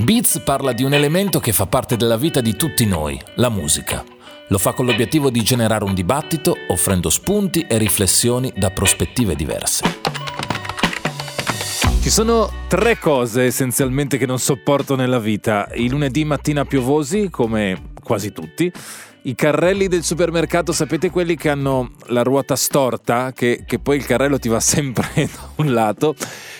Beats parla di un elemento che fa parte della vita di tutti noi, la musica. Lo fa con l'obiettivo di generare un dibattito, offrendo spunti e riflessioni da prospettive diverse. Ci sono tre cose essenzialmente che non sopporto nella vita. I lunedì mattina piovosi, come quasi tutti. I carrelli del supermercato, sapete quelli che hanno la ruota storta, che, che poi il carrello ti va sempre da un lato.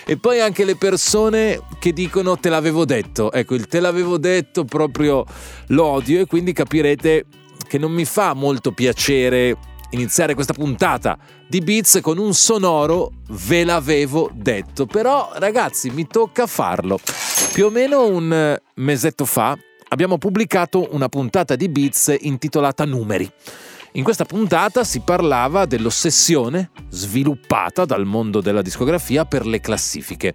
E poi anche le persone che dicono te l'avevo detto. Ecco, il te l'avevo detto proprio lo odio e quindi capirete che non mi fa molto piacere iniziare questa puntata di Beats con un sonoro ve l'avevo detto. Però ragazzi, mi tocca farlo. Più o meno un mesetto fa abbiamo pubblicato una puntata di Beats intitolata Numeri. In questa puntata si parlava dell'ossessione sviluppata dal mondo della discografia per le classifiche.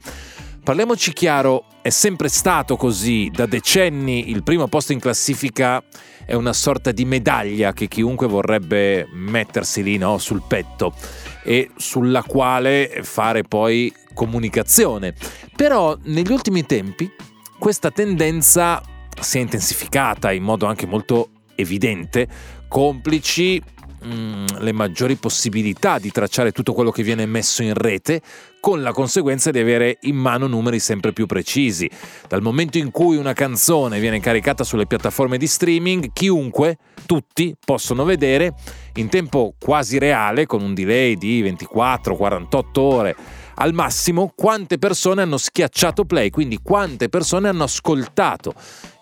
Parliamoci chiaro, è sempre stato così, da decenni il primo posto in classifica è una sorta di medaglia che chiunque vorrebbe mettersi lì no, sul petto e sulla quale fare poi comunicazione. Però negli ultimi tempi questa tendenza si è intensificata in modo anche molto evidente complici mm, le maggiori possibilità di tracciare tutto quello che viene messo in rete, con la conseguenza di avere in mano numeri sempre più precisi. Dal momento in cui una canzone viene caricata sulle piattaforme di streaming, chiunque, tutti, possono vedere in tempo quasi reale, con un delay di 24-48 ore, al massimo quante persone hanno schiacciato play, quindi quante persone hanno ascoltato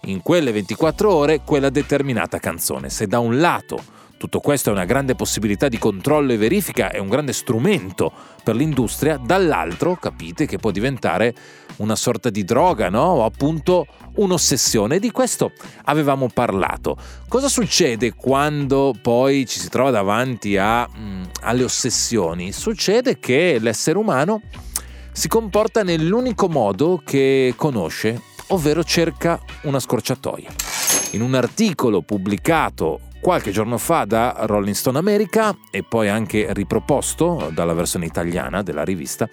in quelle 24 ore quella determinata canzone. Se da un lato tutto questo è una grande possibilità di controllo e verifica, è un grande strumento per l'industria, dall'altro capite che può diventare una sorta di droga, no? O appunto un'ossessione. Di questo avevamo parlato. Cosa succede quando poi ci si trova davanti a, mh, mm, alle ossessioni? Succede che l'essere umano si comporta nell'unico modo che conosce, ovvero cerca una scorciatoia. In un articolo pubblicato qualche giorno fa da Rolling Stone America e poi anche riproposto dalla versione italiana della rivista,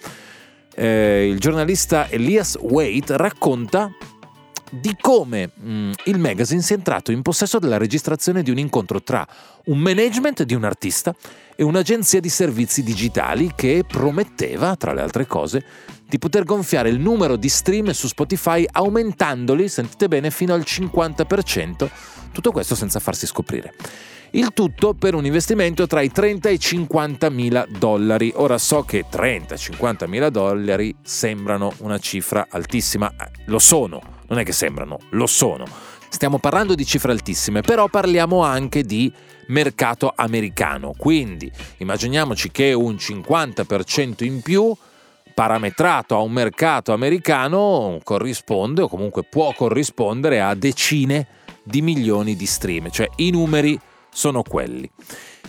eh, il giornalista Elias Waite racconta di come mh, mm, il magazine sia entrato in possesso della registrazione di un incontro tra un management di un artista e un'agenzia di servizi digitali che prometteva, tra le altre cose, di poter gonfiare il numero di stream su Spotify aumentandoli, sentite bene, fino al 50%, tutto questo senza farsi scoprire. Il tutto per un investimento tra i 30 e i 50 mila dollari. Ora so che 30 e 50 mila dollari sembrano una cifra altissima, eh, lo sono, non è che sembrano, lo sono. Stiamo parlando di cifre altissime, però parliamo anche di mercato americano. Quindi immaginiamoci che un 50% in più parametrato a un mercato americano corrisponde o comunque può corrispondere a decine di milioni di stream, cioè i numeri sono quelli.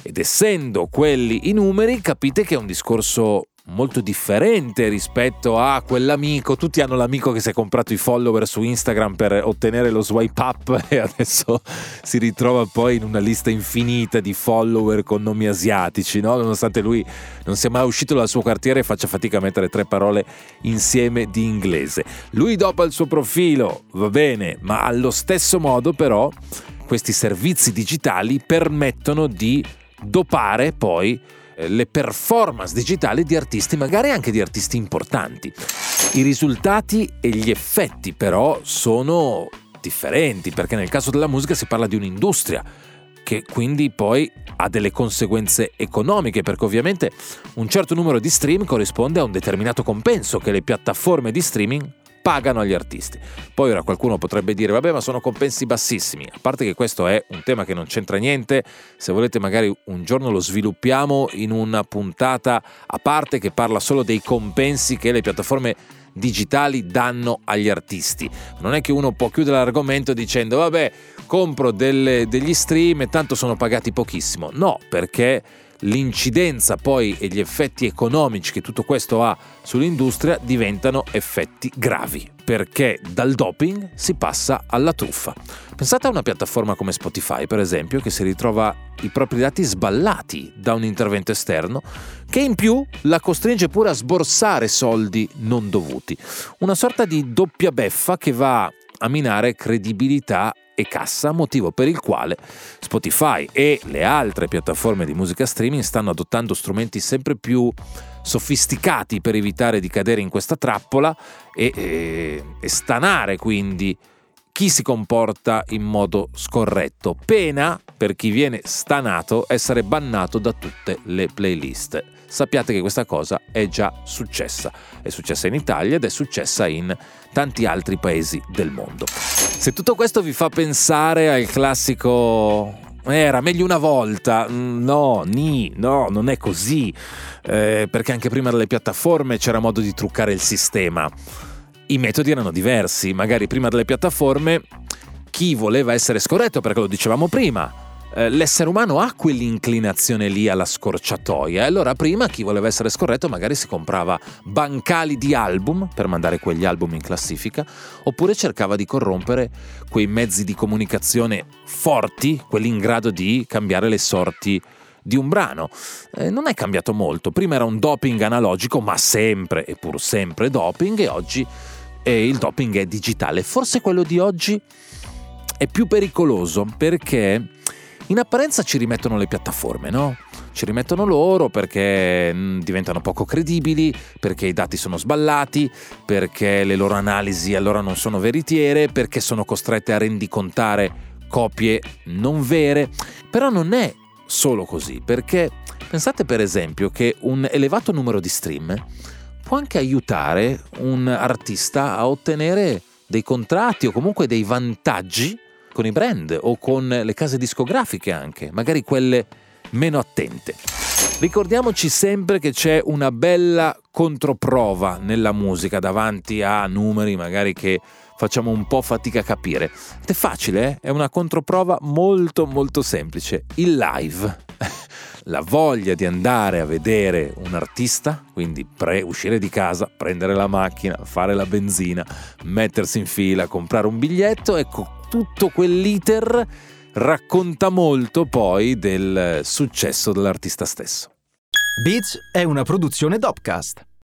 Ed essendo quelli i numeri, capite che è un discorso molto differente rispetto a quell'amico. Tutti hanno l'amico che si è comprato i follower su Instagram per ottenere lo swipe up e adesso si ritrova poi in una lista infinita di follower con nomi asiatici, no? nonostante lui non sia mai uscito dal suo quartiere e faccia fatica a mettere tre parole insieme di inglese. Lui dopo il suo profilo, va bene, ma allo stesso modo però questi servizi digitali permettono di dopare poi le performance digitali di artisti, magari anche di artisti importanti. I risultati e gli effetti però sono differenti, perché nel caso della musica si parla di un'industria che quindi poi ha delle conseguenze economiche, perché ovviamente un certo numero di stream corrisponde a un determinato compenso che le piattaforme di streaming pagano agli artisti. Poi ora qualcuno potrebbe dire, vabbè, ma sono compensi bassissimi. A parte che questo è un tema che non c'entra niente, se volete magari un giorno lo sviluppiamo in una puntata a parte che parla solo dei compensi che le piattaforme digitali danno agli artisti. Non è che uno può chiudere l'argomento dicendo, vabbè, compro delle, degli stream e tanto sono pagati pochissimo. No, perché l'incidenza poi e gli effetti economici che tutto questo ha sull'industria diventano effetti gravi, perché dal doping si passa alla truffa. Pensate a una piattaforma come Spotify, per esempio, che si ritrova i propri dati sballati da un intervento esterno, che in più la costringe pure a sborsare soldi non dovuti. Una sorta di doppia beffa che va a minare credibilità e cassa, motivo per il quale Spotify e le altre piattaforme di musica streaming stanno adottando strumenti sempre più sofisticati per evitare di cadere in questa trappola e, e, e stanare quindi chi si comporta in modo scorretto. Pena per chi viene stanato essere bannato da tutte le playlist. Sappiate che questa cosa è già successa. È successa in Italia ed è successa in tanti altri paesi del mondo. Se tutto questo vi fa pensare al classico era meglio una volta. Mm, no, ni, no, non è così. Eh, perché anche prima delle piattaforme c'era modo di truccare il sistema. I metodi erano diversi. Magari prima delle piattaforme chi voleva essere scorretto, perché lo dicevamo prima, eh, l'essere umano ha quell'inclinazione lì alla scorciatoia e allora prima chi voleva essere scorretto magari si comprava bancali di album per mandare quegli album in classifica oppure cercava di corrompere quei mezzi di comunicazione forti, quelli in grado di cambiare le sorti di un brano. Eh, non è cambiato molto, prima era un doping analogico ma sempre e pur sempre doping e oggi eh, il doping è digitale. Forse quello di oggi è più pericoloso perché in apparenza ci rimettono le piattaforme, no? Ci rimettono loro perché mm, diventano poco credibili, perché i dati sono sballati, perché le loro analisi allora non sono veritiere, perché sono costrette a rendicontare copie non vere. Però non è solo così, perché pensate per esempio che un elevato numero di stream può anche aiutare un artista a ottenere dei contratti o comunque dei vantaggi con i brand o con le case discografiche anche, magari quelle meno attente. Ricordiamoci sempre che c'è una bella controprova nella musica davanti a numeri magari che facciamo un po' fatica a capire. È facile, eh? è una controprova molto molto semplice, il live. La voglia di andare a vedere un artista, quindi pre- uscire di casa, prendere la macchina, fare la benzina, mettersi in fila, comprare un biglietto, ecco tutto quell'iter racconta molto poi del successo dell'artista stesso. Beats è una produzione Dopcast.